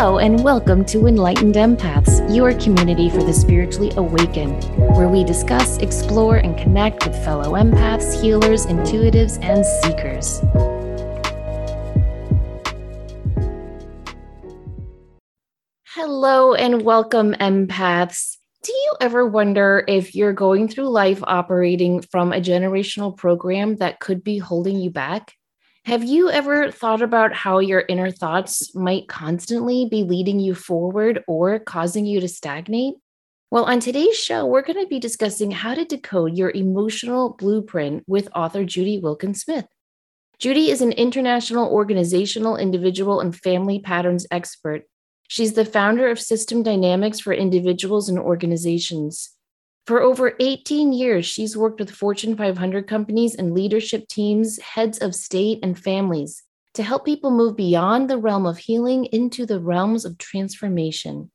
Hello, and welcome to Enlightened Empaths, your community for the spiritually awakened, where we discuss, explore, and connect with fellow empaths, healers, intuitives, and seekers. Hello, and welcome, empaths. Do you ever wonder if you're going through life operating from a generational program that could be holding you back? Have you ever thought about how your inner thoughts might constantly be leading you forward or causing you to stagnate? Well, on today's show, we're going to be discussing how to decode your emotional blueprint with author Judy Wilkins Smith. Judy is an international organizational, individual, and family patterns expert. She's the founder of System Dynamics for individuals and organizations. For over 18 years, she's worked with Fortune 500 companies and leadership teams, heads of state, and families to help people move beyond the realm of healing into the realms of transformation.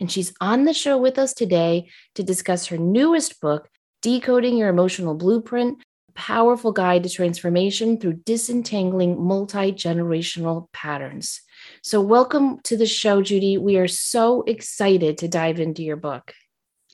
And she's on the show with us today to discuss her newest book, Decoding Your Emotional Blueprint A Powerful Guide to Transformation Through Disentangling Multi Generational Patterns. So, welcome to the show, Judy. We are so excited to dive into your book.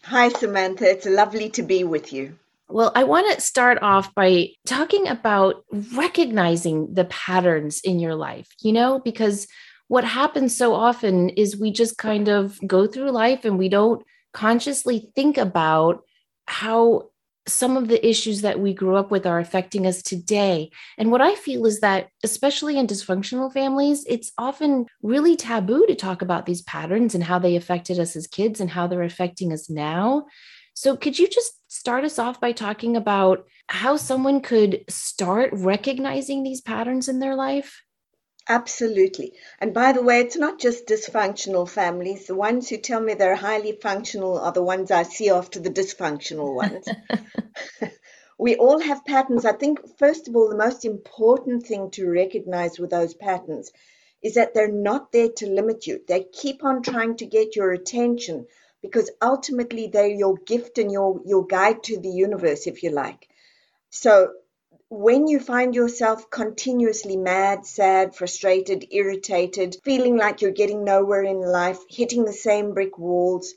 Hi, Samantha. It's lovely to be with you. Well, I want to start off by talking about recognizing the patterns in your life, you know, because what happens so often is we just kind of go through life and we don't consciously think about how some of the issues that we grew up with are affecting us today. And what I feel is that, especially in dysfunctional families, it's often really taboo to talk about these patterns and how they affected us as kids and how they're affecting us now. So, could you just start us off by talking about how someone could start recognizing these patterns in their life? Absolutely. And by the way, it's not just dysfunctional families. The ones who tell me they're highly functional are the ones I see after the dysfunctional ones. we all have patterns. I think, first of all, the most important thing to recognize with those patterns is that they're not there to limit you. They keep on trying to get your attention because ultimately they're your gift and your, your guide to the universe, if you like. So when you find yourself continuously mad, sad, frustrated, irritated, feeling like you're getting nowhere in life, hitting the same brick walls,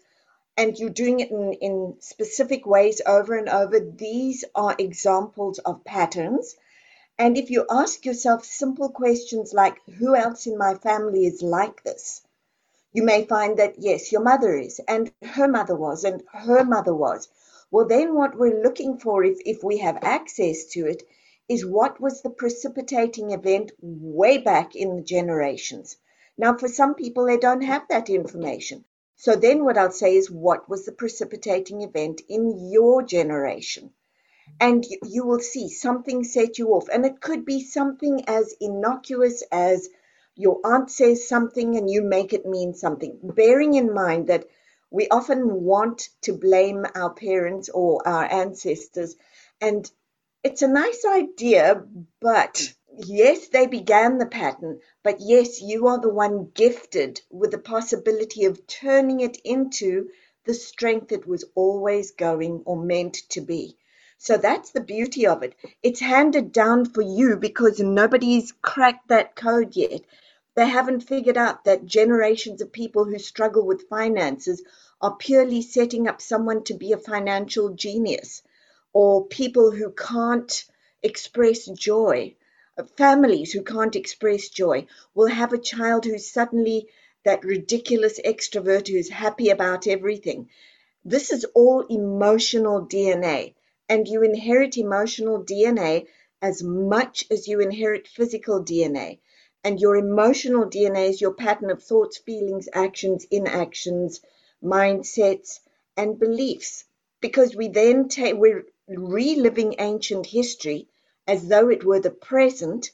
and you're doing it in, in specific ways over and over, these are examples of patterns. And if you ask yourself simple questions like, who else in my family is like this? You may find that, yes, your mother is, and her mother was, and her mother was. Well, then what we're looking for, if, if we have access to it, is what was the precipitating event way back in the generations. Now, for some people, they don't have that information. So then what I'll say is, what was the precipitating event in your generation? And you, will see something set you off. And it could be something as innocuous as your aunt says something and you make it mean something, bearing in mind that we often want to blame our parents or our ancestors. And it's a nice idea, but yes, they began the pattern, but yes, you are the one gifted with the possibility of turning it into the strength it was always going or meant to be. So that's the beauty of it. It's handed down for you because nobody's cracked that code yet. They haven't figured out that generations of people who struggle with finances are purely setting up someone to be a financial genius or people who can't express joy, families who can't express joy, will have a child who's suddenly that ridiculous extrovert who's happy about everything. This is all emotional DNA, and you inherit emotional DNA as much as you inherit physical DNA. And your emotional DNA is your pattern of thoughts, feelings, actions, inactions, mindsets, and beliefs. Because we then take, we're reliving ancient history as though it were the present,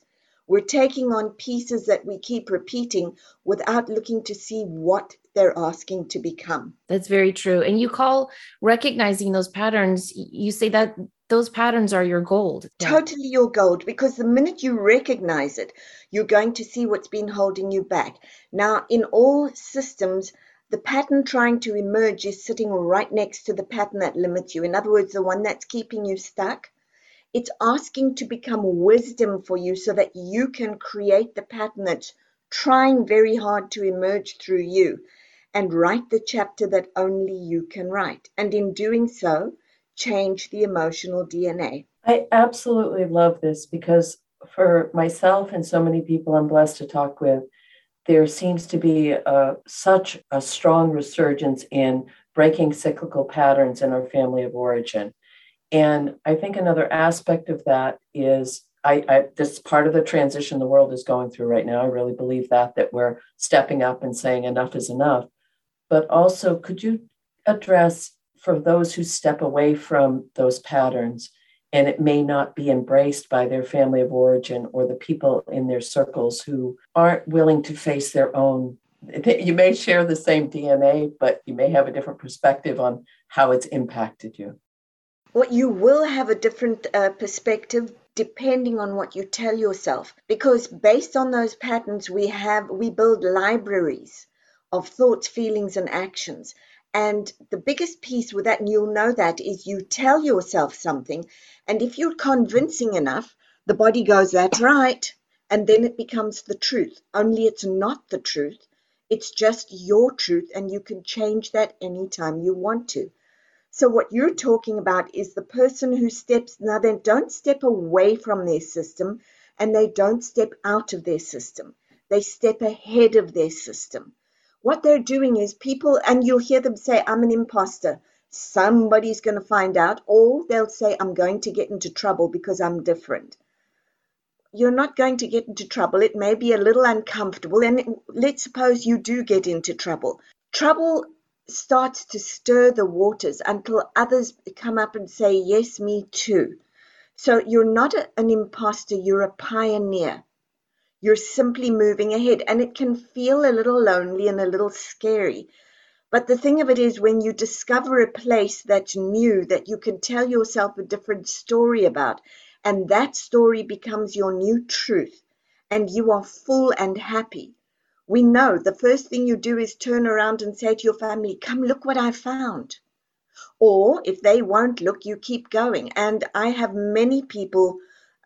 we're taking on pieces that we keep repeating without looking to see what they're asking to become. That's very true. And you call recognizing those patterns, you say that those patterns are your gold. Totally your gold, because the minute you recognize it, you're going to see what's been holding you back. Now, in all systems, the pattern trying to emerge is sitting right next to the pattern that limits you. In other words, the one that's keeping you stuck. It's asking to become wisdom for you so that you can create the pattern that's trying very hard to emerge through you and write the chapter that only you can write. And in doing so, change the emotional DNA. I absolutely love this because for myself and so many people I'm blessed to talk with, there seems to be a, such a strong resurgence in breaking cyclical patterns in our family of origin. And I think another aspect of that is I, I, this part of the transition the world is going through right now. I really believe that that we're stepping up and saying enough is enough. But also, could you address for those who step away from those patterns and it may not be embraced by their family of origin or the people in their circles who aren't willing to face their own. You may share the same dna but you may have a different perspective on how it's impacted you. Well you will have a different uh, perspective depending on what you tell yourself because based on those patterns we have we build libraries of thoughts feelings and actions and the biggest piece with that, and you'll know that, is you tell yourself something. And if you're convincing enough, the body goes, That's right. And then it becomes the truth. Only it's not the truth. It's just your truth, and you can change that anytime you want to. So, what you're talking about is the person who steps, now they don't step away from their system and they don't step out of their system. They step ahead of their system. What they're doing is people, and you'll hear them say, I'm an imposter. Somebody's going to find out, or they'll say, I'm going to get into trouble because I'm different. You're not going to get into trouble. It may be a little uncomfortable, and let's suppose you do get into trouble. Trouble starts to stir the waters until others come up and say, Yes, me too. So you're not a, an imposter, you're a pioneer. You're simply moving ahead, and it can feel a little lonely and a little scary. But the thing of it is, when you discover a place that's new, that you can tell yourself a different story about, and that story becomes your new truth, and you are full and happy. We know the first thing you do is turn around and say to your family, Come look what I found. Or if they won't look, you keep going. And I have many people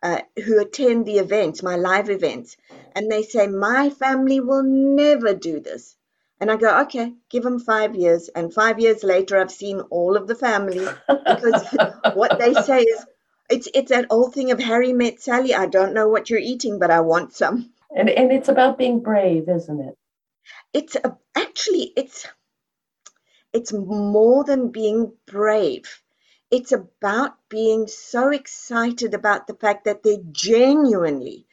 uh, who attend the events, my live events, and they say, My family will never do this. And I go, okay, give them five years. And five years later, I've seen all of the family because what they say is, it's it's that old thing of Harry met Sally. I don't know what you're eating, but I want some. And and it's about being brave, isn't it? It's a, actually it's it's more than being brave. It's about being so excited about the fact that there genuinely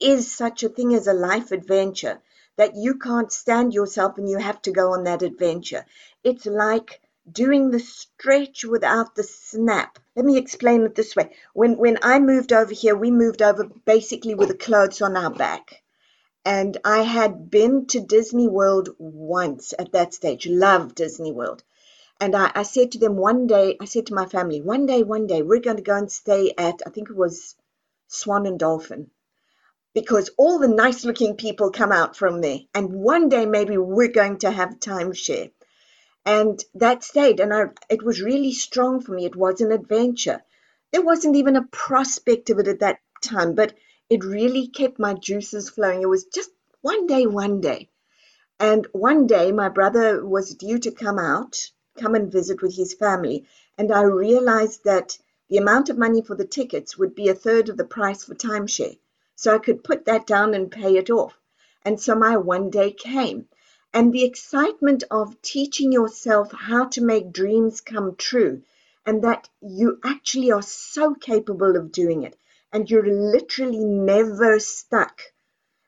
is such a thing as a life adventure that you can't stand yourself and you have to go on that adventure. It's like doing the stretch without the snap. Let me explain it this way. When when I moved over here, we moved over basically with the clothes on our back. And I had been to Disney World once at that stage, loved Disney World. And I, I said to them one day, I said to my family, one day, one day, we're going to go and stay at, I think it was Swan and Dolphin, because all the nice looking people come out from there. And one day, maybe we're going to have timeshare. And that stayed, and I, it was really strong for me. It was an adventure. There wasn't even a prospect of it at that time, but it really kept my juices flowing. It was just one day, one day. And one day, my brother was due to come out come and visit with his family. And I realized that the amount of money for the tickets would be a third of the price for timeshare. So I could put that down and pay it off. And so my one day came. And the excitement of teaching yourself how to make dreams come true, and that you actually are so capable of doing it, and you're literally never stuck.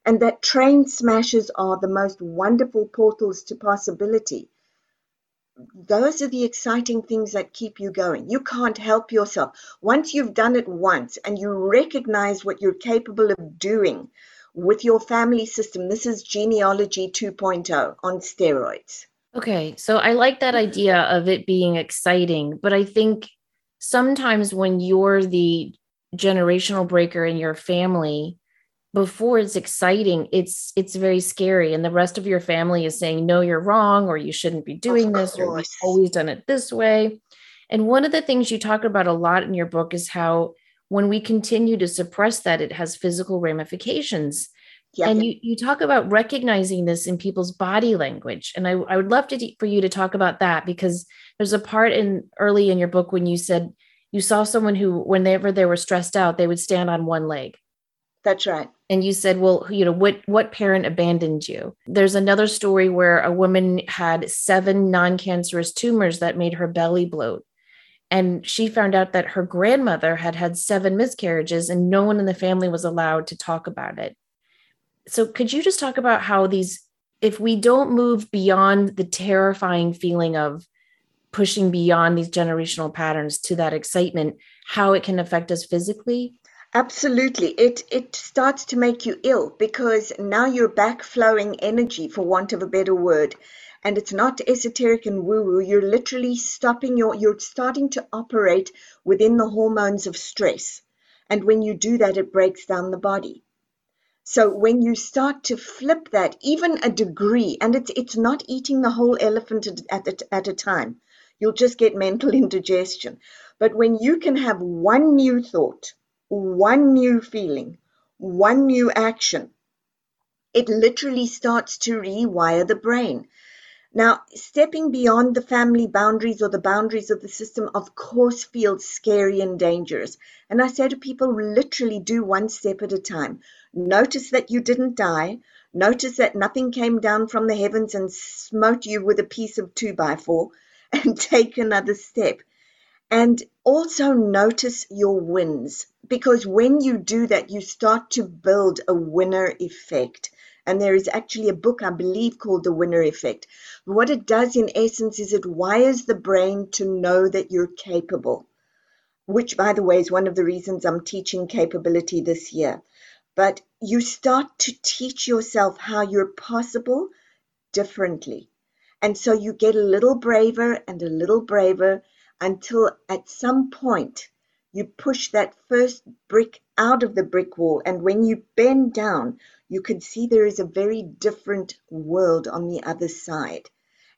And that train smashes are the most wonderful portals to possibility those are the exciting things that keep you going. You can't help yourself. Once you've done it once and you recognize what you're capable of doing with your family system, this is genealogy 2.0 on steroids. Okay, so I like that idea of it being exciting, but I think sometimes when you're the generational breaker in your family, before it's exciting it's it's very scary and the rest of your family is saying no you're wrong or you shouldn't be doing this or you've always done it this way and one of the things you talk about a lot in your book is how when we continue to suppress that it has physical ramifications Yeah. And you, you talk about recognizing this in people's body language. And I, I would love to for you to talk about that because there's a part in early in your book when you said you saw someone who, whenever they were stressed out, they would stand on one leg. That's right. And you said, well, you know, what what parent abandoned you? There's another story where a woman had seven non-cancerous tumors that made her belly bloat. And she found out that her grandmother had had seven miscarriages and no one in the family was allowed to talk about it. So could you just talk about how these if we don't move beyond the terrifying feeling of pushing beyond these generational patterns to that excitement, how it can affect us physically? Absolutely. It it starts to make you ill because now you're backflowing energy for want of a better word. And it's not esoteric and woo-woo. You're literally stopping your you're starting to operate within the hormones of stress. And when you do that, it breaks down the body. So when you start to flip that, even a degree, and it's it's not eating the whole elephant at, at, at a time. You'll just get mental indigestion. But when you can have one new thought, one new feeling, one new action, it literally starts to rewire the brain. Now, stepping beyond the family boundaries or the boundaries of the system, of course, feels scary and dangerous. And I say to people, literally do one step at a time. Notice that you didn't die. Notice that nothing came down from the heavens and smote you with a piece of two by four, and take another step. And also notice your wins because when you do that, you start to build a winner effect. And there is actually a book, I believe, called The Winner Effect. What it does in essence is it wires the brain to know that you're capable, which, by the way, is one of the reasons I'm teaching capability this year. But you start to teach yourself how you're possible differently. And so you get a little braver and a little braver until at some point you push that first brick out of the brick wall. And when you bend down, you can see there is a very different world on the other side.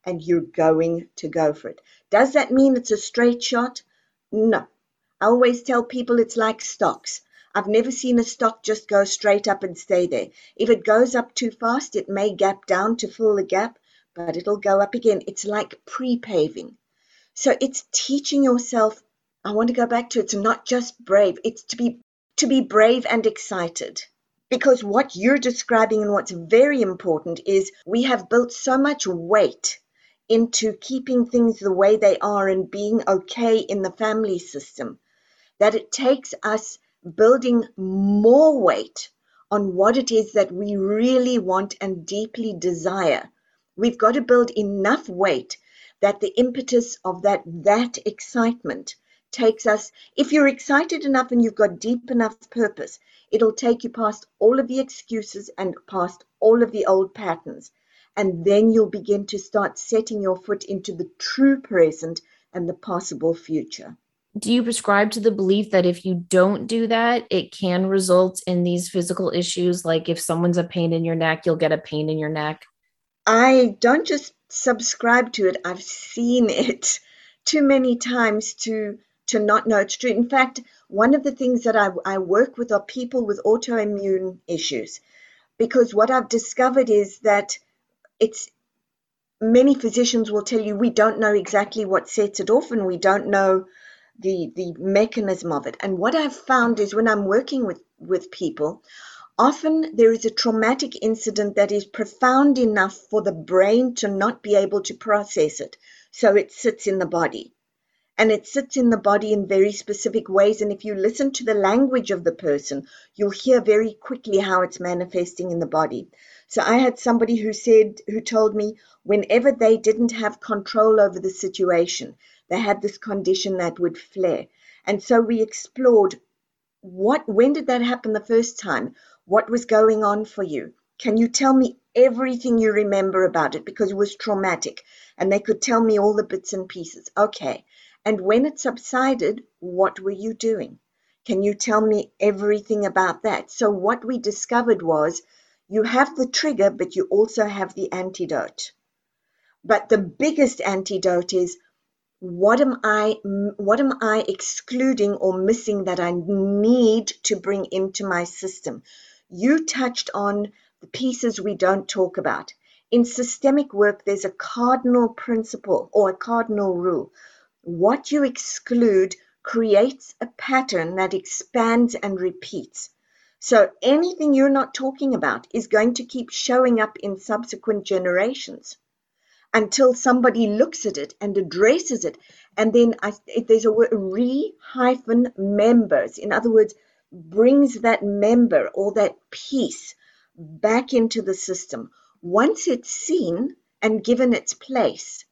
And you're going to go for it. Does that mean it's a straight shot? No. I always tell people it's like stocks. I've never seen a stock just go straight up and stay there. If it goes up too fast, it may gap down to fill the gap, but it'll go up again. It's like pre paving. So it's teaching yourself. I want to go back to it's not just brave, it's to be to be brave and excited. Because what you're describing and what's very important is we have built so much weight into keeping things the way they are and being okay in the family system that it takes us building more weight on what it is that we really want and deeply desire. We've got to build enough weight that the impetus of that that excitement takes us if you're excited enough and you've got deep enough purpose it'll take you past all of the excuses and past all of the old patterns. And then you'll begin to start setting your foot into the true present and the possible future. Do you prescribe to the belief that if you don't do that it can result in these physical issues? Like if someone's a pain in your neck you'll get a pain in your neck? I don't just subscribe to it. I've seen it too many times to to not know it's true. In fact, one of the things that I, I work with are people with autoimmune issues because what I've discovered is that it's many physicians will tell you we don't know exactly what sets it off and we don't know the the mechanism of it. And what I've found is when I'm working with with people, Often there is a traumatic incident that is profound enough for the brain to not be able to process it. So it sits in the body. And it sits in the body in very specific ways. And if you listen to the language of the person, you'll hear very quickly how it's manifesting in the body. So I had somebody who said, who told me whenever they didn't have control over the situation, they had this condition that would flare. And so we explored what, when did that happen the first time? what was going on for you. Can you tell me everything you remember about it because it was traumatic? And they could tell me all the bits and pieces. Okay. And when it subsided, what were you doing? Can you tell me everything about that? So, what we discovered was you have the trigger, but you also have the antidote. But the biggest antidote is what am I what am I excluding or missing that I need to bring into my system? You touched on the pieces we don't talk about. In systemic work, there's a cardinal principle or a cardinal rule. What you exclude creates a pattern that expands and repeats. So anything you're not talking about is going to keep showing up in subsequent generations until somebody looks at it and addresses it. And then I, there's a word, re hyphen members. In other words, brings that member or that piece back into the system. Once it's seen and given its place,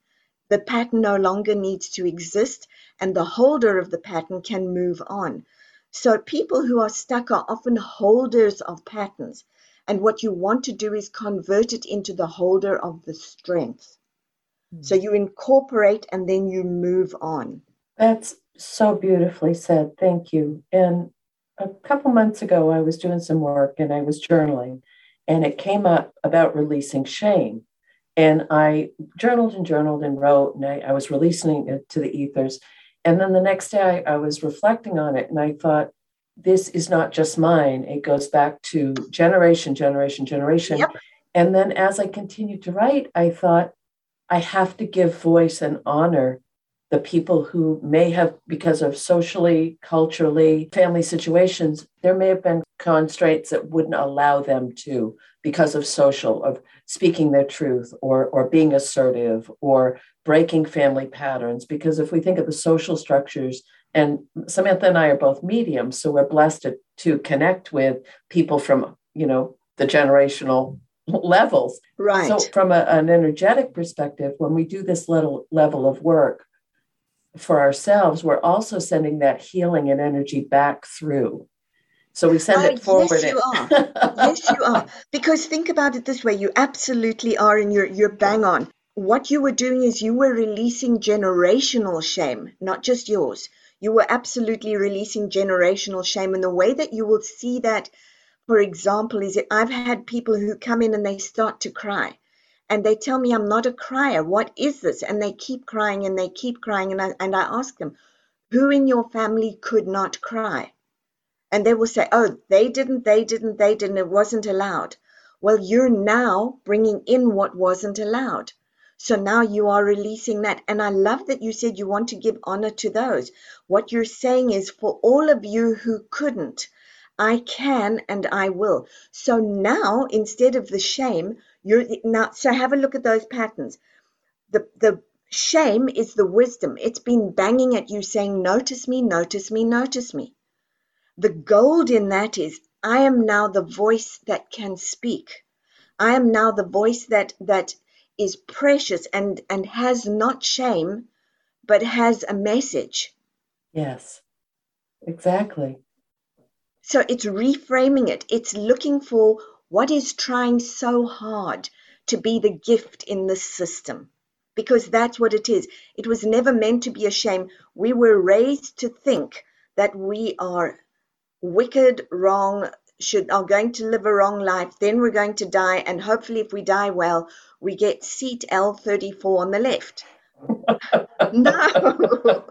the pattern no longer needs to exist and the holder of the pattern can move on. So people who are stuck are often holders of patterns. And what you want to do is convert it into the holder of the strength. Mm. So you incorporate and then you move on. That's so beautifully said. Thank you. And a couple months ago, I was doing some work and I was journaling, and it came up about releasing shame. And I journaled and journaled and wrote, and I, I was releasing it to the ethers. And then the next day I, I was reflecting on it and I thought, this is not just mine. It goes back to generation, generation, generation. Yep. And then as I continued to write, I thought, I have to give voice and honor the people who may have, because of socially, culturally, family situations, there may have been constraints that wouldn't allow them to, because of social, of speaking their truth or, or being assertive or breaking family patterns. Because if we think of the social structures, and Samantha and I are both mediums, so we're blessed to, to connect with people from, you know, the generational levels. Right. So, from a, an energetic perspective, when we do this little level of work, for ourselves, we're also sending that healing and energy back through. So we send it forward. Yes, you are. yes, you are. Because think about it this way: you absolutely are, and you're you're bang on. What you were doing is you were releasing generational shame, not just yours. You were absolutely releasing generational shame, and the way that you will see that, for example, is that I've had people who come in and they start to cry and they tell me I'm not a crier. What is this? And they keep crying and they keep crying. And I, and I ask them, who in your family could not cry? And they will say, oh, they didn't, they didn't, they didn't. It wasn't allowed. Well, you're now bringing in what wasn't allowed. So now you are releasing that. And I love that you said you want to give honor to those. What you're saying is for all of you who couldn't, I can and I will. So now, instead of the shame, you're now so have a look at those patterns. The the shame is the wisdom. It's been banging at you saying, Notice me, notice me, notice me. The gold in that is I am now the voice that can speak. I am now the voice that that is precious and and has not shame, but has a message. Yes, exactly. So it's reframing it. It's looking for what is trying so hard to be the gift in this system? Because that's what it is. It was never meant to be a shame. We were raised to think that we are wicked, wrong, should are going to live a wrong life, then we're going to die, and hopefully, if we die well, we get seat L34 on the left. no,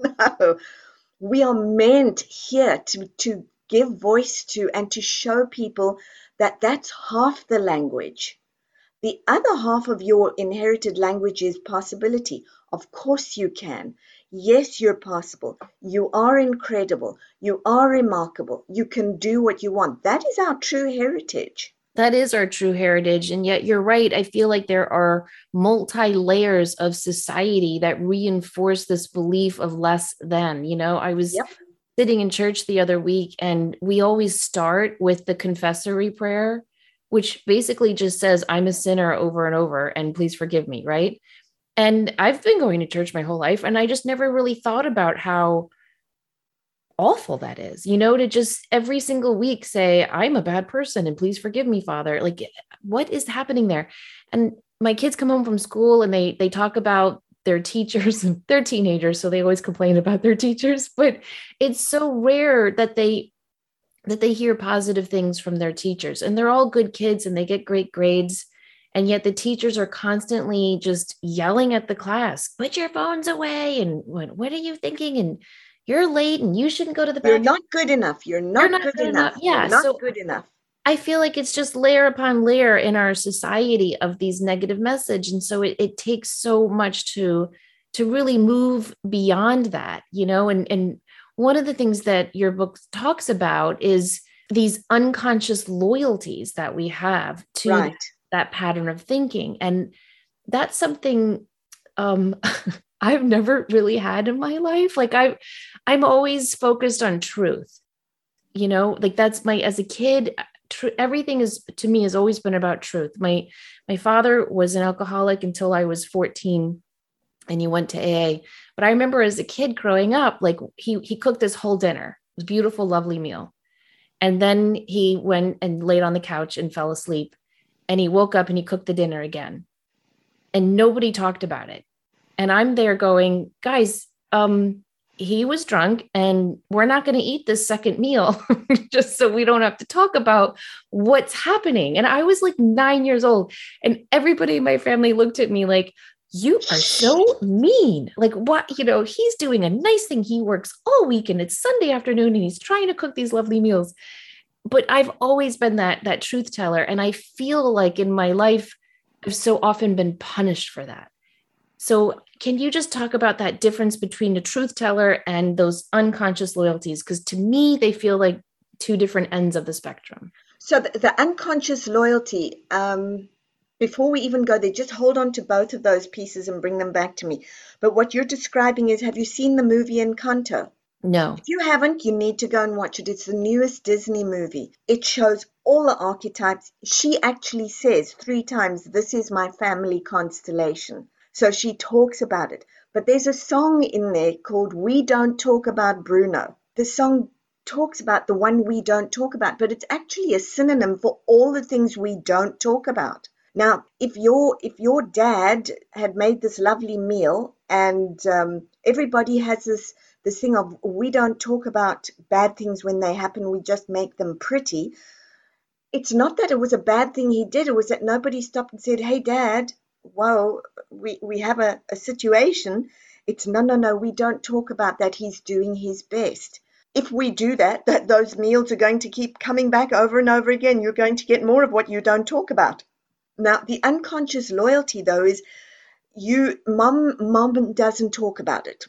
no, we are meant here to to give voice to and to show people that that's half the language. The other half of your inherited language is possibility. Of course, you can. Yes, you're possible. You are incredible. You are remarkable. You can do what you want. That is our true heritage. That is our true heritage. And yet, you're right. I feel like there are multi layers of society that reinforce this belief of less than. You know, I was yep sitting in church the other week and we always start with the confessory prayer which basically just says i'm a sinner over and over and please forgive me right and i've been going to church my whole life and i just never really thought about how awful that is you know to just every single week say i'm a bad person and please forgive me father. Like what is happening there? And my kids come home from school and they they talk about their teachers and they're teenagers so they always complain about their teachers but it's so rare that they that they hear positive things from their teachers. And they're all good kids and they get great grades and yet the teachers are constantly just yelling at the class put your phones away and what, what are you thinking and you're late and you shouldn't go to the bathroom. You're not good enough. You're not, You're not good, good, enough. enough. Yeah. You're not so good enough. I feel like it's just layer upon layer in our society of these negative message. And so it, it takes so much to to really move beyond that, you know, and and one of the things that your book talks about is these unconscious loyalties that we have to right. That pattern of thinking. And that's something um I've never really had in my life. Like I I'm always focused on truth. You know, like that's my as a kid tr- everything is to me has always been about truth. My my father was an alcoholic until I was 14 and he went to AA. But I remember as a kid growing up like he he cooked this whole dinner. It was beautiful lovely meal. And then he went and laid on the couch and fell asleep and he woke up and he cooked the dinner again. And nobody talked about it. And i'm there going guys um he was drunk and we're not going to eat this second meal just so we don't have to talk about what's happening. And i was like 9 years old. And everybody in my family looked at me like you are so mean. Like what you know he's doing a nice thing. He works all week and it's sunday afternoon and he's trying to cook these lovely meals but i've always been that that truth teller and i feel like in my life i've so often been punished for that so, can you just talk about that difference between a truth teller and those unconscious loyalties? Because to me, they feel like two different ends of the spectrum. So, the, the unconscious loyalty, um, before we even go there, just hold on to both of those pieces and bring them back to me. But what you're describing is have you seen the movie Encanto? No. If you haven't, you need to go and watch it. It's the newest Disney movie. It shows all the archetypes. She actually says three times, This is my family constellation. So she talks about it. But there's a song in there called We Don't Talk About Bruno. The song talks about the one we don't talk about, but it's actually a synonym for all the things we don't talk about. Now, if your if your dad had made this lovely meal and um, everybody has this this thing of we don't talk about bad things when they happen, we just make them pretty. It's not that it was a bad thing he did; it was that nobody stopped and said, "Hey, Dad, whoa, we, we have a, a situation. It's no, no, no, we don't talk about that. He's doing his best. If we do that, that those meals are going to keep coming back over and over again. You're going to get more of what you don't talk about. Now, the unconscious loyalty, though, is you, mom, mom doesn't talk about it.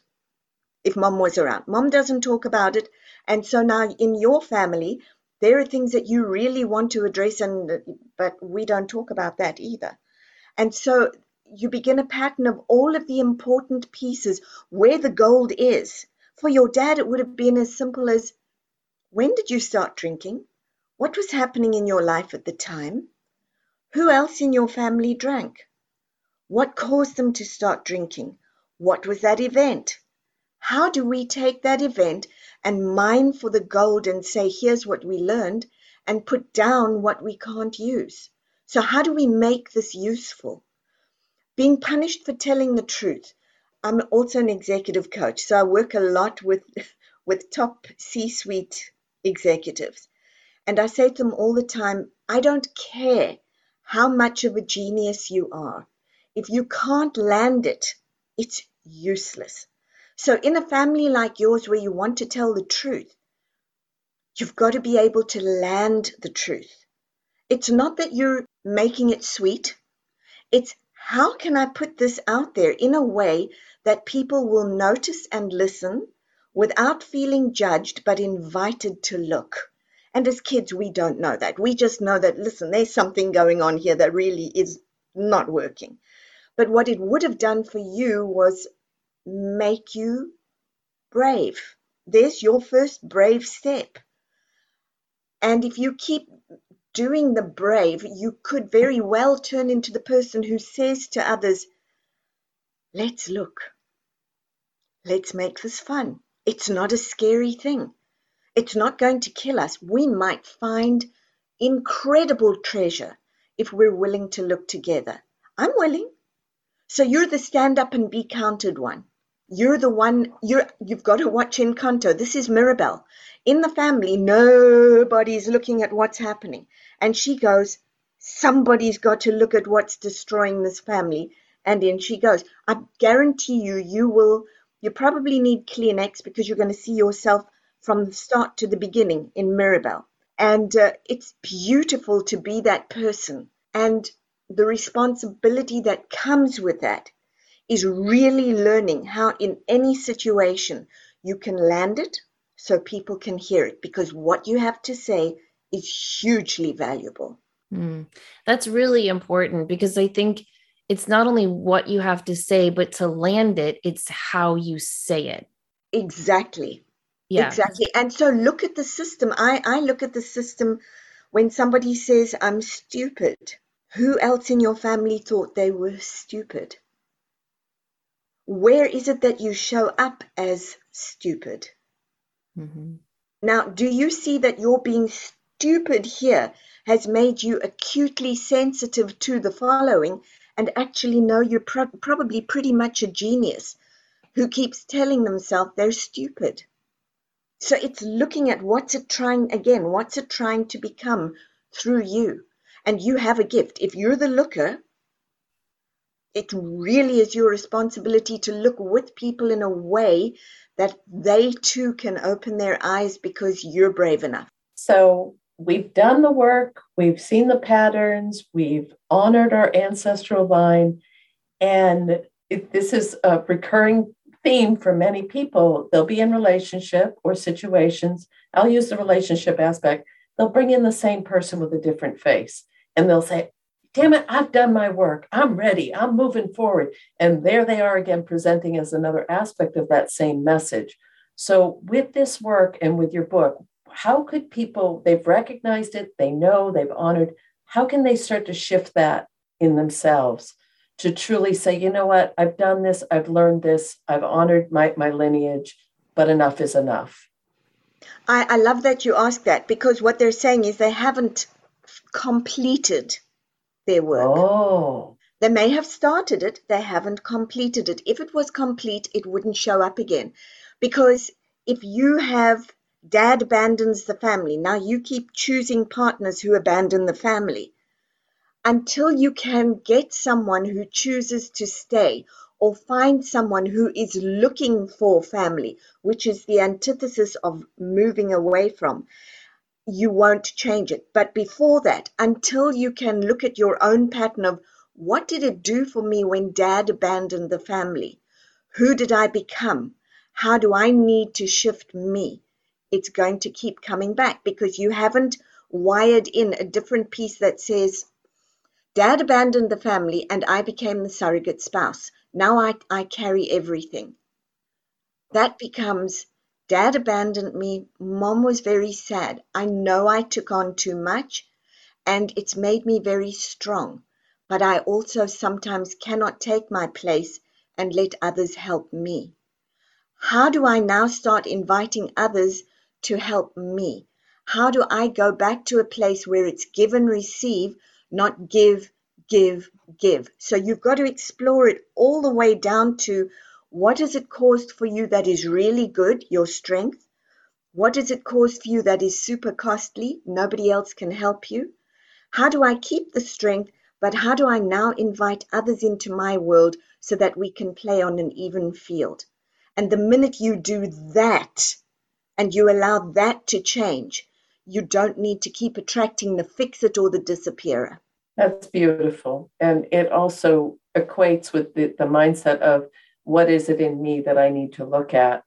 If mom was around, mom doesn't talk about it. And so now in your family, there are things that you really want to address, and but we don't talk about that either. And so you begin a pattern of all of the important pieces where the gold is. For your dad, it would have been as simple as when did you start drinking? What was happening in your life at the time? Who else in your family drank? What caused them to start drinking? What was that event? How do we take that event and mine for the gold and say, here's what we learned, and put down what we can't use? So, how do we make this useful? Being punished for telling the truth. I'm also an executive coach, so I work a lot with, with top C suite executives. And I say to them all the time I don't care how much of a genius you are. If you can't land it, it's useless. So, in a family like yours where you want to tell the truth, you've got to be able to land the truth. It's not that you're making it sweet. It's how can I put this out there in a way that people will notice and listen without feeling judged but invited to look? And as kids, we don't know that. We just know that, listen, there's something going on here that really is not working. But what it would have done for you was make you brave. There's your first brave step. And if you keep doing the brave, you could very well turn into the person who says to others, Let's look. Let's make this fun. It's not a scary thing. It's not going to kill us. We might find incredible treasure if we're willing to look together. I'm willing. So you're the stand up and be counted one. You're the one you're you've got to watch Encanto. This is Mirabel. In the family, nobody's looking at what's happening. And she goes, Somebody's got to look at what's destroying this family. And then she goes, I guarantee you, you will You probably need Kleenex because you're going to see yourself from the start to the beginning in Mirabel. And uh, it's beautiful to be that person. And the responsibility that comes with that is really learning how, in any situation, you can land it so people can hear it because what you have to say is hugely valuable. Mm, that's really important because I think it's not only what you have to say, but to land it, it's how you say it. Exactly. Yeah. Exactly. And so look at the system. I, I look at the system when somebody says, I'm stupid. Who else in your family thought they were stupid? Where is it that you show up as stupid? Mm-hmm. Now, do you see that your being stupid here has made you acutely sensitive to the following and actually know you're pro- probably pretty much a genius who keeps telling themselves they're stupid? So it's looking at what's it trying, again, what's it trying to become through you? And you have a gift. If you're the looker, it really is your responsibility to look with people in a way that they too can open their eyes because you're brave enough. So we've done the work, we've seen the patterns, we've honored our ancestral line, and this is a recurring theme for many people. They'll be in relationship or situations. I'll use the relationship aspect. They'll bring in the same person with a different face, and they'll say, damn it, I've done my work. I'm ready. I'm moving forward. And there they are again, presenting as another aspect of that same message. So, with this work and with your book, how could people, they've recognized it, they know, they've honored, how can they start to shift that in themselves to truly say, you know what, I've done this, I've learned this, I've honored my, my lineage, but enough is enough? I, I love that you ask that because what they're saying is they haven't completed their work. Oh. They may have started it, they haven't completed it. If it was complete, it wouldn't show up again. Because if you have dad abandons the family, now you keep choosing partners who abandon the family until you can get someone who chooses to stay or find someone who is looking for family, which is the antithesis of moving away from you won't change it. But before that, until you can look at your own pattern of what did it do for me when dad abandoned the family? Who did I become? How do I need to shift me? It's going to keep coming back because you haven't wired in a different piece that says, Dad abandoned the family and I became the surrogate spouse. Now I, I carry everything. That becomes Dad abandoned me. Mom was very sad. I know I took on too much and it's made me very strong. But I also sometimes cannot take my place and let others help me. How do I now start inviting others to help me? How do I go back to a place where it's give and receive, not give, give, give? So you've got to explore it all the way down to what has it caused for you that is really good, your strength? What has it caused for you that is super costly? Nobody else can help you. How do I keep the strength, but how do I now invite others into my world so that we can play on an even field? And the minute you do that and you allow that to change, you don't need to keep attracting the fix it or the disappearer. That's beautiful. And it also equates with the, the mindset of what is it in me that I need to look at?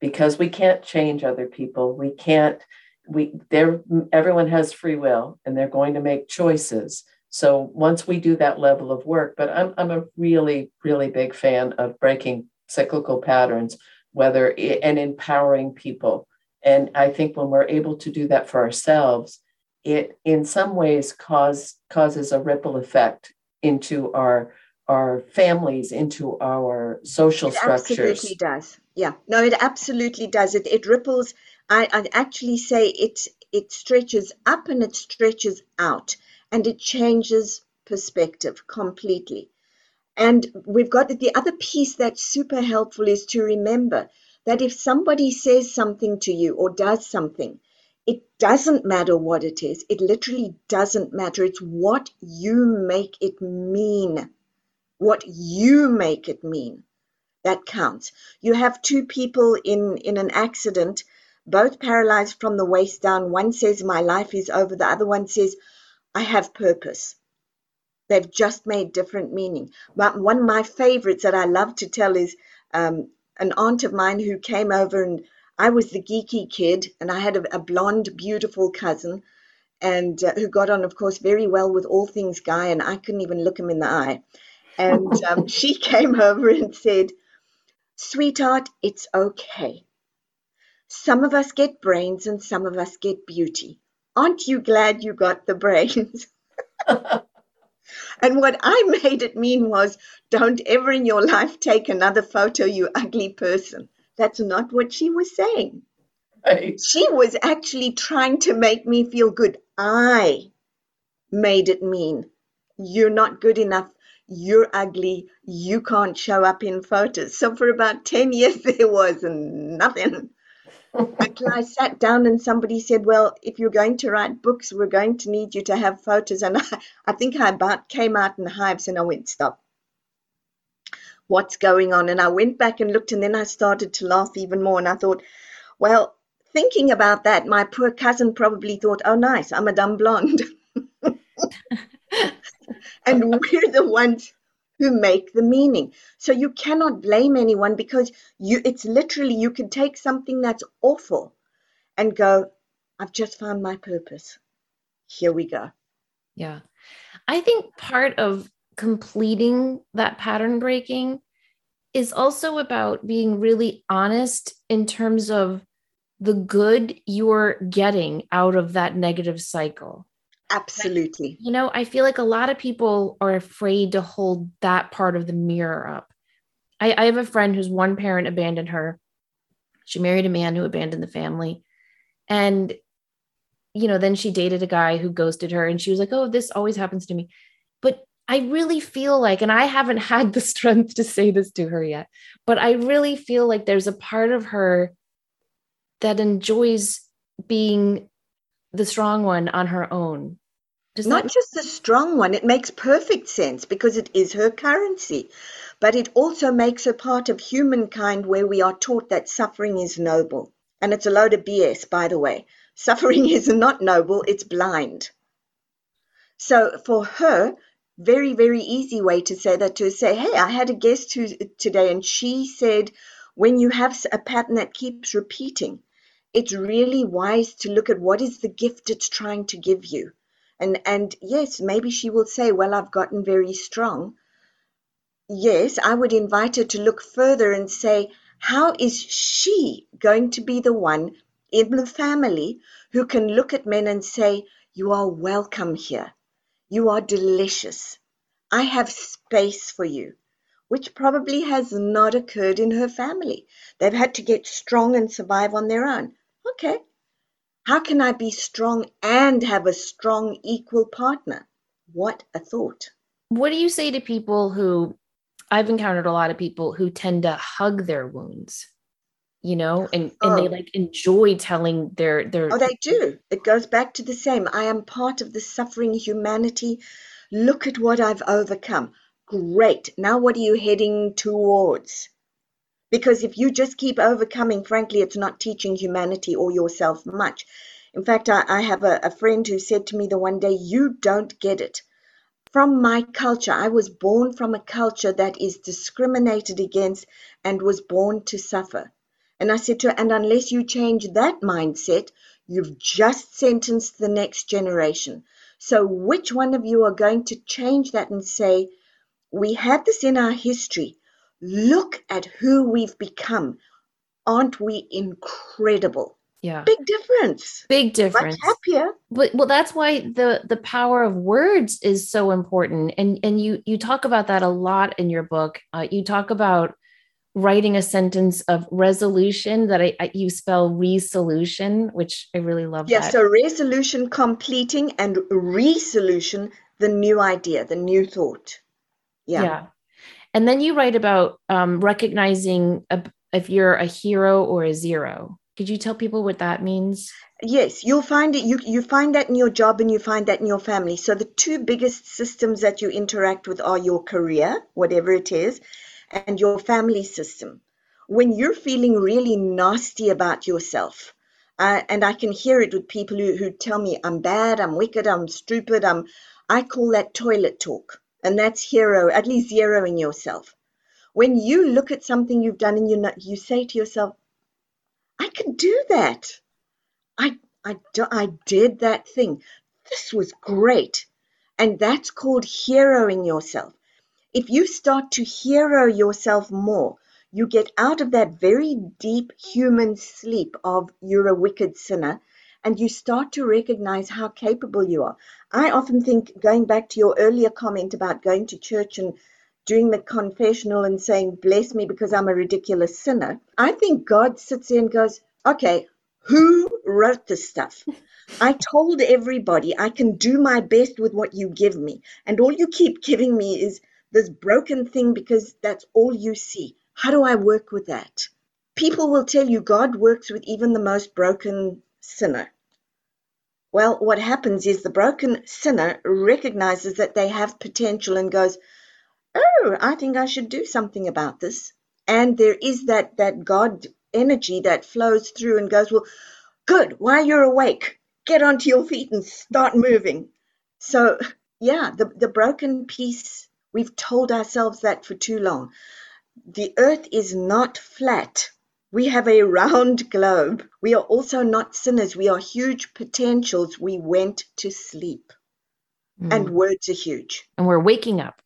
Because we can't change other people. We can't, we there everyone has free will and they're going to make choices. So once we do that level of work, but I'm I'm a really, really big fan of breaking cyclical patterns, whether it, and empowering people. And I think when we're able to do that for ourselves, it in some ways cause causes a ripple effect into our our families, into our social it structures. Absolutely does. Yeah. No, it absolutely does. It it ripples. I I actually say it it stretches up and it stretches out, and it changes perspective completely. And we've got the other piece that's super helpful is to remember that if somebody says something to you or does something, it doesn't matter what it is. It literally doesn't matter. It's what you make it mean what you make it mean. that counts. You have two people in, in an accident, both paralyzed from the waist down. One says, My life is over. The other one says, I have purpose. They've just made different meaning. But one of my favorites that I love to tell is um, an aunt of mine who came over and I was the geeky kid, and I had a, a blonde, beautiful cousin, and uh, who got on, of course, very well with all things Guy, and I couldn't even look him in the eye. And um, she came over and said, Sweetheart, it's okay. Some of us get brains and some of us get beauty. Aren't you glad you got the brains? and what I made it mean was don't ever in your life take another photo, you ugly person. That's not what she was saying. Right. She was actually trying to make me feel good. I made it mean you're not good enough you're ugly, you can't show up in photos. So for about 10 years, there was nothing. Until I sat down and somebody said, Well, if you're going to write books, we're going to need you to have photos. And I, I think I about came out in hives and I went, Stop. What's going on? And I went back and looked, and then I started to laugh even more. And I thought, Well, thinking about that, my poor cousin probably thought, Oh, nice, I'm a dumb blonde. and we're the ones who make the meaning. So you cannot blame anyone because you it's literally you can take something that's awful and go, I've just found my purpose. Here we go. Yeah. I think part of completing that pattern breaking is also about being really honest in terms of the good you're getting out of that negative cycle. Absolutely. You know, I feel like a lot of people are afraid to hold that part of the mirror up. I, I have a friend whose one parent abandoned her. She married a man who abandoned the family. And, you know, then she dated a guy who ghosted her and she was like, oh, this always happens to me. But I really feel like, and I haven't had the strength to say this to her yet, but I really feel like there's a part of her that enjoys being the strong one on her own does Not that... just the strong one, it makes perfect sense because it is her currency. But it also makes her part of humankind where we are taught that suffering is noble. And it's a load of BS, by the way. Suffering is not noble, it's blind. So for her, very, very easy way to say that to say, hey, I had a guest who, today and she said, when you have a pattern that keeps repeating, it's really wise to look at what is the gift it's trying to give you and and yes maybe she will say well i've gotten very strong. Yes i would invite her to look further and say how is she going to be the one in the family who can look at men and say you are welcome here. You are delicious. I have space for you which probably has not occurred in her family. They've had to get strong and survive on their own. Okay how can I be strong and have a strong equal partner? What a thought. What do you say to people who I've encountered a lot of people who tend to hug their wounds, you know, and, and oh. they like enjoy telling their their Oh, they do. It goes back to the same. I am part of the suffering humanity. Look at what I've overcome. Great. Now what are you heading towards? Because if you just keep overcoming, frankly, it's not teaching humanity or yourself much. In fact, I, I have a, a friend who said to me the one day, You don't get it. From my culture, I was born from a culture that is discriminated against and was born to suffer. And I said to her, And unless you change that mindset, you've just sentenced the next generation. So, which one of you are going to change that and say, We had this in our history? Look at who we've become. Aren't we incredible? Yeah. Big difference. Big difference. Much happier. But well, that's why the the power of words is so important. And and you you talk about that a lot in your book. Uh, you talk about writing a sentence of resolution that I, I you spell resolution, which I really love. Yeah, so resolution completing and resolution the new idea, the new thought. Yeah. Yeah. And then you write about um, recognizing a, if you're a hero or a zero. Could you tell people what that means? Yes, you'll find it. You you find that in your job and you find that in your family. So the two biggest systems that you interact with are your career, whatever it is, and your family system. When you're feeling really nasty about yourself, uh, and I can hear it with people who, who tell me I'm bad, I'm wicked, I'm stupid, I'm, I call that toilet talk. And that's hero, at least zeroing yourself. When you look at something you've done and you, you say to yourself, I could do that. I, I, I did that thing. This was great. And that's called heroing yourself. If you start to hero yourself more, you get out of that very deep human sleep of you're a wicked sinner and you start to recognize how capable you are. I often think, going back to your earlier comment about going to church and doing the confessional and saying, Bless me because I'm a ridiculous sinner, I think God sits there and goes, Okay, who wrote this stuff? I told everybody I can do my best with what you give me. And all you keep giving me is this broken thing because that's all you see. How do I work with that? People will tell you God works with even the most broken sinner. Well, what happens is the broken sinner recognizes that they have potential and goes, Oh, I think I should do something about this. And there is that, that God energy that flows through and goes, Well, good, while you're awake, get onto your feet and start moving. So, yeah, the, the broken piece, we've told ourselves that for too long. The earth is not flat. We have a round globe. We are also not sinners. We are huge potentials. We went to sleep. Mm. And words are huge. And we're waking up.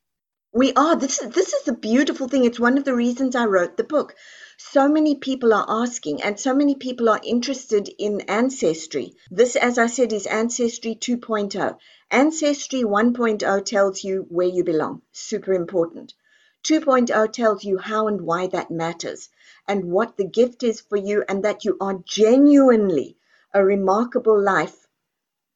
We are. This is this is the beautiful thing. It's one of the reasons I wrote the book so many people are asking and so many people are interested in ancestry. This, as I said, is Ancestry 2.0. Ancestry 1.0 tells you where you belong, super important. 2.0 tells you how and why that matters and what the gift is for you and that you are genuinely a remarkable life.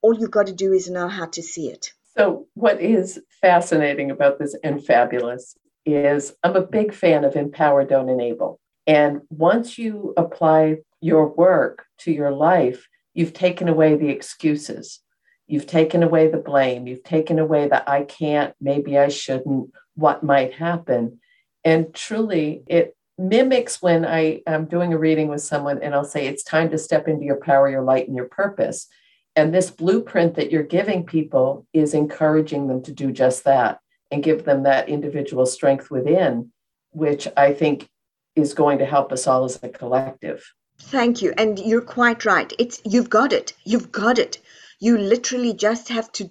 All you've got to do is know how to see it. So, what is fascinating about this and fabulous is I'm a big fan of Empower, Don't Enable. And once you apply your work to your life, you've taken away the excuses. You've taken away the blame. You've taken away the I can't, maybe I shouldn't, what might happen. And truly, it mimics when I am doing a reading with someone and I'll say, It's time to step into your power, your light, and your purpose. And this blueprint that you're giving people is encouraging them to do just that and give them that individual strength within, which I think is going to help us all as a collective. Thank you. And you're quite right. It's you've got it. You've got it. You literally just have to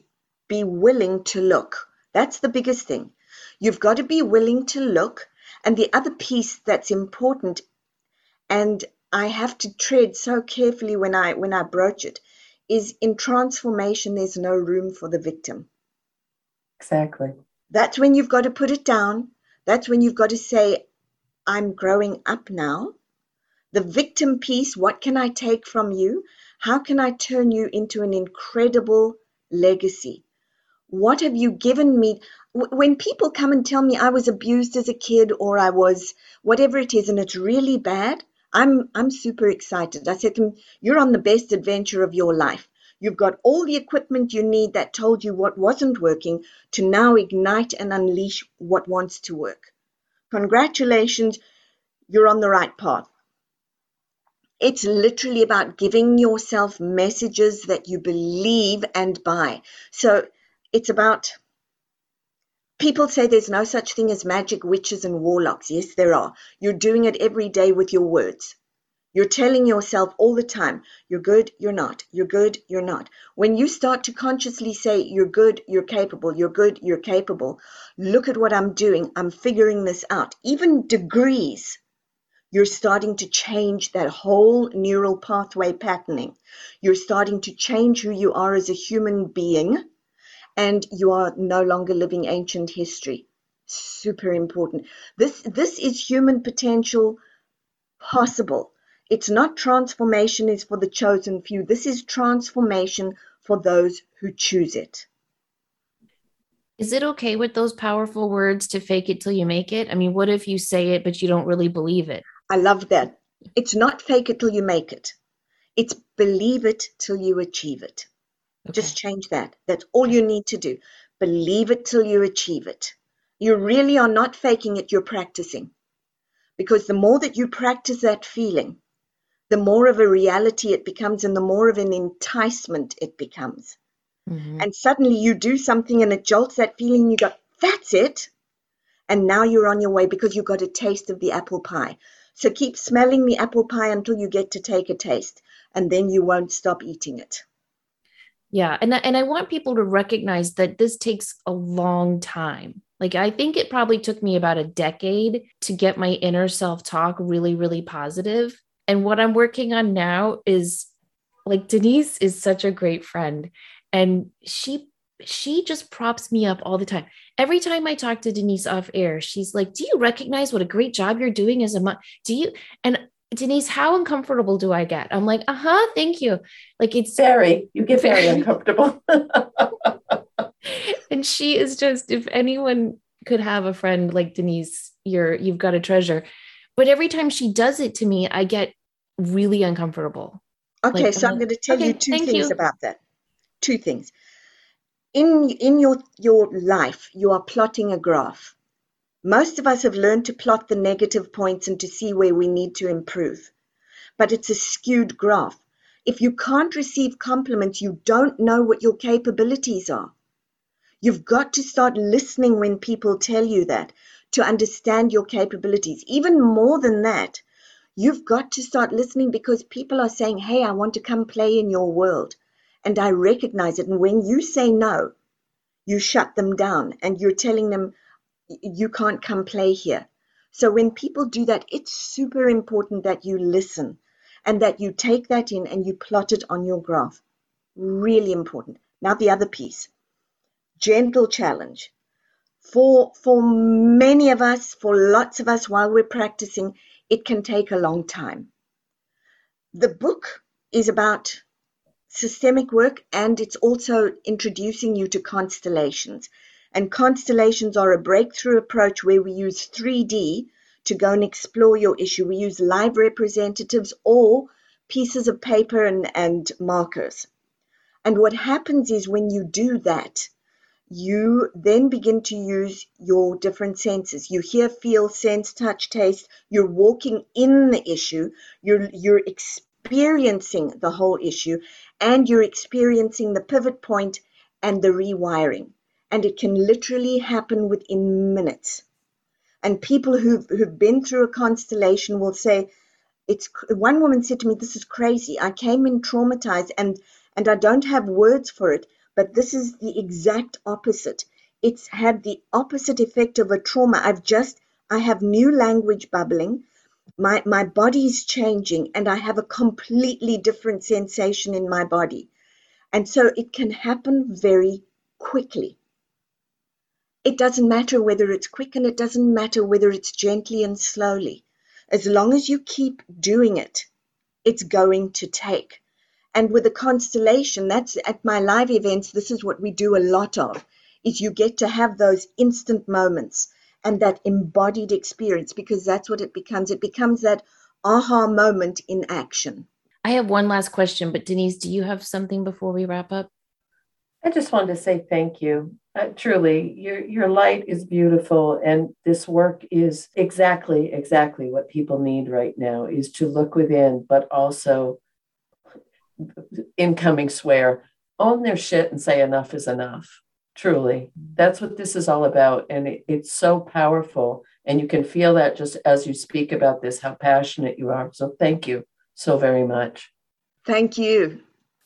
be willing to look. That's the biggest thing. You've got to be willing to look. And the other piece that's important, and I have to tread so carefully when I when I broach it, is in transformation there's no room for the victim. Exactly. That's when you've got to put it down. That's when you've got to say, I'm growing up now. The victim piece, what can I take from you? How can I turn you into an incredible legacy? What have you given me? When people come and tell me I was abused as a kid or I was whatever it is and it's really bad, I'm I'm super excited. I said to them, You're on the best adventure of your life. You've got all the equipment you need that told you what wasn't working to now ignite and unleash what wants to work. Congratulations, you're on the right path. It's literally about giving yourself messages that you believe and buy. So it's about people say there's no such thing as magic witches and warlocks. Yes, there are. You're doing it every day with your words. You're telling yourself all the time, you're good, you're not, you're good, you're not. When you start to consciously say, you're good, you're capable, you're good, you're capable, look at what I'm doing, I'm figuring this out, even degrees, you're starting to change that whole neural pathway patterning. You're starting to change who you are as a human being, and you are no longer living ancient history. Super important. This, this is human potential possible it's not transformation is for the chosen few. This is transformation for those who choose it. Is it okay with those powerful words to fake it till you make it? I mean, what if you say it, but you don't really believe it? I love that. It's not fake it till you make it, it's believe it till you achieve it. Okay. Just change that. That's all you need to do. Believe it till you achieve it. You really are not faking it, you're practicing. Because the more that you practice that feeling, the more of a reality it becomes and the more of an enticement it becomes. Mm-hmm. And suddenly you do something and it jolts that feeling, you go, that's it. And now you're on your way because you got a taste of the apple pie. So keep smelling the apple pie until you get to take a taste, and then you won't stop eating it. Yeah, and and I want people to recognize that this takes a long time. Like I think it probably took me about a decade to get my inner self-talk really really positive. And what I'm working on now is like Denise is such a great friend and she she just props me up all the time. Every time I talk to Denise off air, she's like, "Do you recognize what a great job you're doing as a mom? Do you?" And Denise, how uncomfortable do I get? I'm like, "Uh huh, thank you." Like it's very. You get very uncomfortable. and she is just. If anyone could have a friend like Denise, you're you've got a treasure. But every time she does it to me, I get really uncomfortable. Okay, like, so I'm, I'm going to tell okay, you two things you. about that. Two things in in your your life you are plotting a graph most of us have learned to plot the negative points and to see where we need to improve. But it's a skewed graph. If you can't receive compliments you don't know what your capabilities are. You've got to start listening when people tell you that to understand your capabilities. Even more than that you've got to start listening because people are saying hey i want to come play in your world. And I recognize it. And when you say no, you shut them down and you're telling them you can't come play here. So when people do that, it's super important that you listen and that you take that in and you plot it on your graph. Really important. Now the other piece. Gentle challenge. For for many of us, for lots of us while we're practicing, it can take a long time. The book is about systemic work and it's also introducing you to constellations. And constellations are a breakthrough approach where we use 3D to go and explore your issue. We use live representatives or pieces of paper and, and markers. And what happens is when you do that, you then begin to use your different senses. You hear, feel, sense, touch, taste. You're walking in the issue. You're you're experiencing the whole issue, and you're experiencing the pivot point and the rewiring. And it can literally happen within minutes. And people who've, who've been through a constellation will say, it's one woman said to me, This is crazy. I came in traumatized and and I don't have words for it, but this is the exact opposite. It's had the opposite effect of a trauma. I've just I have new language bubbling my my body's changing and i have a completely different sensation in my body and so it can happen very quickly it doesn't matter whether it's quick and it doesn't matter whether it's gently and slowly as long as you keep doing it it's going to take and with a constellation that's at my live events this is what we do a lot of is you get to have those instant moments and that embodied experience because that's what it becomes. It becomes that aha moment in action. I have one last question, but Denise, do you have something before we wrap up? I just wanted to say thank you. Uh, truly, your your light is beautiful, and this work is exactly exactly what people need right now. Is to look within, but also incoming swear, own their shit, and say enough is enough. Truly that's what this is all about and it, it's so powerful and you can feel that just as you speak about this how passionate you are. So thank you so very much. Thank you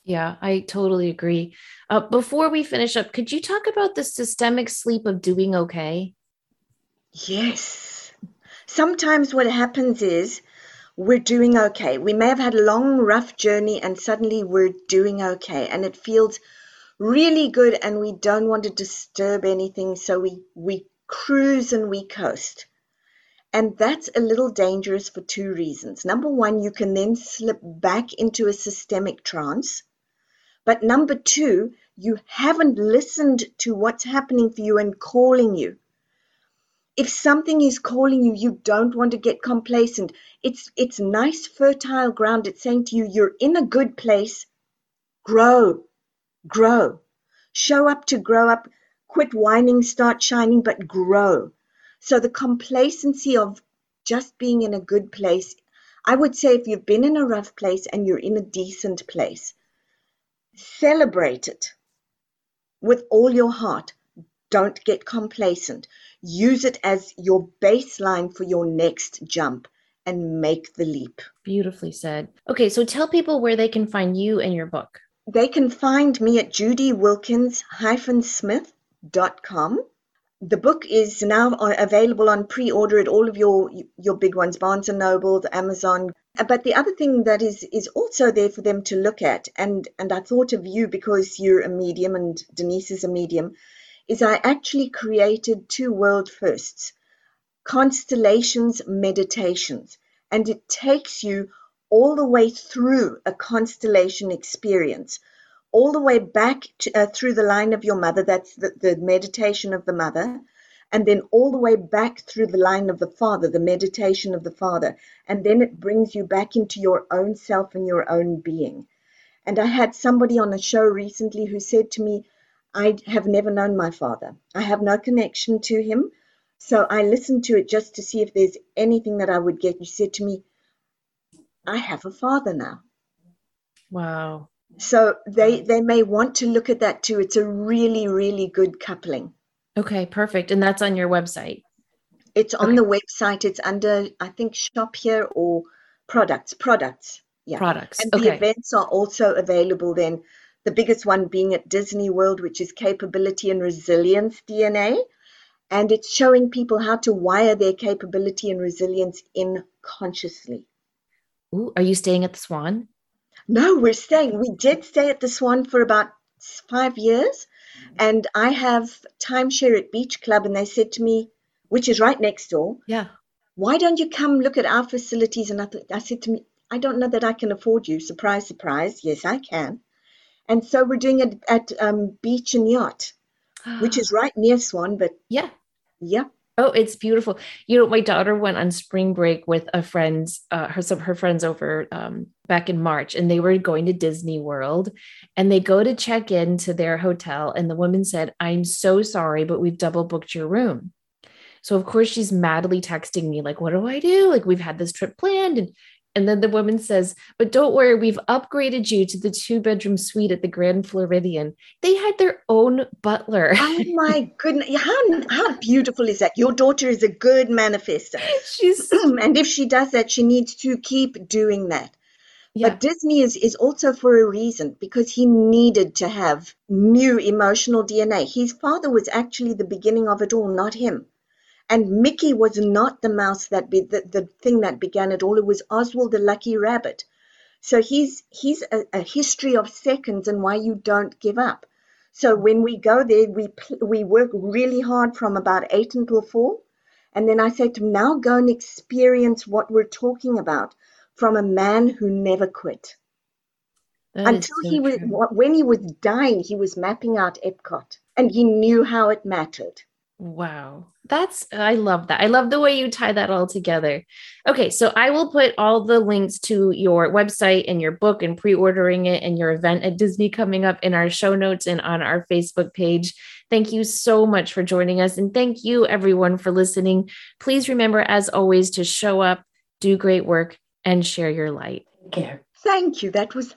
yeah i totally agree. Uh, before we finish up could you talk about the systemic sleep of doing okay? Yes. Sometimes what happens is we're doing okay. We may have had a long rough journey and suddenly we're doing okay and it feels really good and we don't want to disturb anything so we we cruise and we coast. And that's a little dangerous for two reasons. Number one you can then slip back into a systemic trance but number two you haven't listened to what's happening for you and calling you. If something is calling you you don't want to get complacent. It's it's nice fertile ground. It's saying to you you're in a good place. Grow grow. Show up to grow up. Quit whining, start shining, but grow. So the complacency of just being in a good place, I would say if you've been in a rough place and you're in a decent place, celebrate it with all your heart. Don't get complacent. Use it as your baseline for your next jump and make the leap. Beautifully said. Okay, so tell people where they can find you and your book. They can find me at judywilkins-smith.com. The book is now available on pre-order at all of your your big ones, Barnes and Noble, Amazon. But the other thing that is is also there for them to look at, and and I thought of you because you're a medium and Denise is a medium, is I actually created two world firsts, constellations meditations, and it takes you all the way through a constellation experience all the way back to, uh, through the line of your mother, that's the, the meditation of the mother, and then all the way back through the line of the father, the meditation of the father. And then it brings you back into your own self and your own being. And I had somebody on a show recently who said to me, I have never known my father. I have no connection to him. So I listened to it just to see if there's anything that I would get. You said to me, I have a father now. Wow. So they they may want to look at that too. It's a really really good coupling. Okay, perfect. And that's on your website. It's on okay. the website. It's under I think shop here or products. Products. Yeah. Products. And okay. the events are also available then. The biggest one being at Disney World, which is capability and resilience DNA. And it's showing people how to wire their capability and resilience in consciously. Ooh, are you staying at the Swan? No, we're staying. We did stay at the Swan for about five years, and I have timeshare at Beach Club, and they said to me, which is right next door. Yeah. Why don't you come look at our facilities? And I, th- I said to me, I don't know that I can afford you. Surprise, surprise. Yes, I can. And so we're doing it at um, Beach and Yacht, which is right near Swan, but yeah, yeah. Oh, it's beautiful. You know, my daughter went on spring break with a friend, uh, her some her friends over um, back in March, and they were going to Disney World, and they go to check in to their hotel, and the woman said, "I'm so sorry, but we've double booked your room." So of course she's madly texting me like, "What do I do? Like we've had this trip planned, and and then the woman says, But don't worry, we've upgraded you to the two bedroom suite at the Grand Floridian. They had their own butler. Oh my goodness. How, how beautiful is that? Your daughter is a good manifester. She's and if she does that, she needs to keep doing that. Yeah. But Disney is, is also for a reason because he needed to have new emotional DNA. His father was actually the beginning of it all, not him. And Mickey was not the mouse that be the, the thing that began it all. It was Oswald the Lucky Rabbit. So he's he's a, a history of seconds and why you don't give up. So when we go there, we we work really hard from about eight until four, and then I say to him, now go and experience what we're talking about from a man who never quit. That Until so he was true. when he was dying, he was mapping out Epcot, and he knew how it mattered. Wow. That's, I love that. I love the way you tie that all together. Okay. So I will put all the links to your website and your book and pre ordering it and your event at Disney coming up in our show notes and on our Facebook page. Thank you so much for joining us. And thank you, everyone, for listening. Please remember, as always, to show up, do great work, and share your light. Thank you. That was